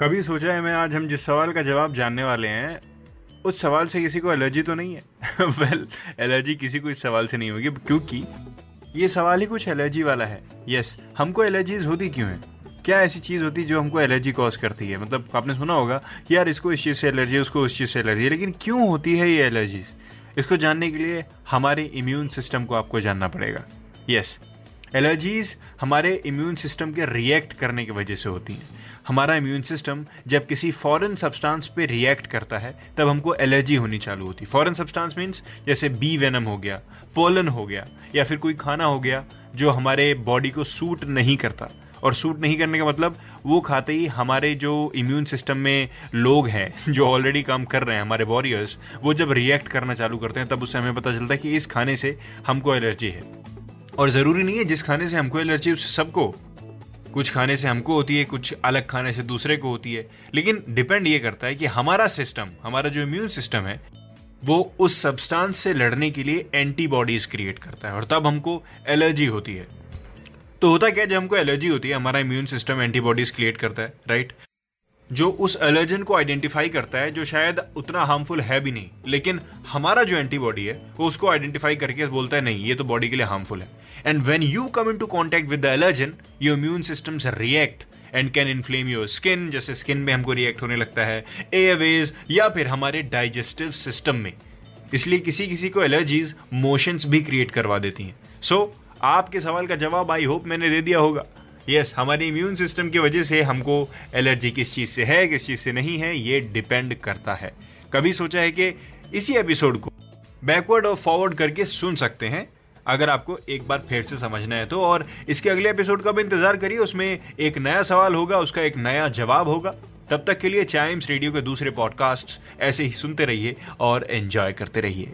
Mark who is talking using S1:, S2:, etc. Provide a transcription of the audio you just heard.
S1: कभी सोचा है मैं आज हम जिस सवाल का जवाब जानने वाले हैं उस सवाल से किसी को एलर्जी तो नहीं है? वेल एलर्जी किसी को इस सवाल से नहीं होगी क्योंकि ये सवाल ही कुछ एलर्जी वाला है। यस yes, हमको एलर्जीज होती क्यों है? क्या ऐसी चीज़ होती है जो हमको एलर्जी कॉज करती है? मतलब आपने सुना होगा कि यार इसको इस चीज़ से एलर्जी उसको उस चीज़ से एलर्जी है लेकिन क्यों होती है ये एलर्जीज? इसको जानने के लिए हमारे इम्यून सिस्टम को आपको जानना पड़ेगा। यस एलर्जीज हमारे इम्यून सिस्टम के रिएक्ट करने की वजह से होती हैं। हमारा इम्यून सिस्टम जब किसी फॉरेन सब्सटेंस पे रिएक्ट करता है, तब हमको एलर्जी होनी चालू होती है। फॉरेन सब्सटेंस मीन्स जैसे बी वेनम हो गया, पोलन हो गया, या फिर कोई खाना हो गया जो हमारे बॉडी को सूट नहीं करता। और सूट नहीं करने का मतलब वो खाते ही हमारे जो इम्यून सिस्टम में लोग हैं, जो ऑलरेडी काम कर रहे हैं, हमारे वॉरियर्स, वो जब रिएक्ट करना चालू करते हैं, तब उससे हमें पता चलता है कि इस खाने से हमको एलर्जी है। और ज़रूरी नहीं है जिस खाने से हमको एलर्जी उस सबको। कुछ खाने से हमको होती है, कुछ अलग खाने से दूसरे को होती है। लेकिन डिपेंड ये करता है कि हमारा सिस्टम, हमारा जो इम्यून सिस्टम है, वो उस सब्सटेंस से लड़ने के लिए एंटीबॉडीज क्रिएट करता है और तब हमको एलर्जी होती है। तो होता क्या जब हमको एलर्जी होती है, हमारा इम्यून सिस्टम एंटीबॉडीज क्रिएट करता है, राइट? जो उस एलर्जन को आइडेंटिफाई करता है जो शायद उतना हार्मफुल है भी नहीं। लेकिन हमारा जो एंटीबॉडी है वो उसको आइडेंटिफाई करके बोलता है नहीं ये तो बॉडी के लिए हार्मफुल है. And when you come into contact with the allergen your immune system react and can inflame your skin जैसे स्किन में हमको रिएक्ट होने लगता है एयरवेज या फिर हमारे डाइजेस्टिव सिस्टम में। इसलिए किसी किसी को एलर्जीज मोशंस भी क्रिएट करवा देती हैं। सो so, आपके सवाल का जवाब आई होप मैंने दे दिया होगा। यस हमारे इम्यून सिस्टम की वजह से हमको एलर्जी किस चीज़ से है, किस चीज़ से नहीं है, ये डिपेंड करता है। कभी सोचा है कि इसी एपिसोड को बैकवर्ड और फॉरवर्ड करके सुन सकते हैं, अगर आपको एक बार फिर से समझना है तो और इसके अगले एपिसोड का भी इंतज़ार करिए, उसमें एक नया सवाल होगा, उसका एक नया जवाब होगा। तब तक के लिए चाइम्स रेडियो के दूसरे पॉडकास्ट ऐसे ही सुनते रहिए और एंजॉय करते रहिए।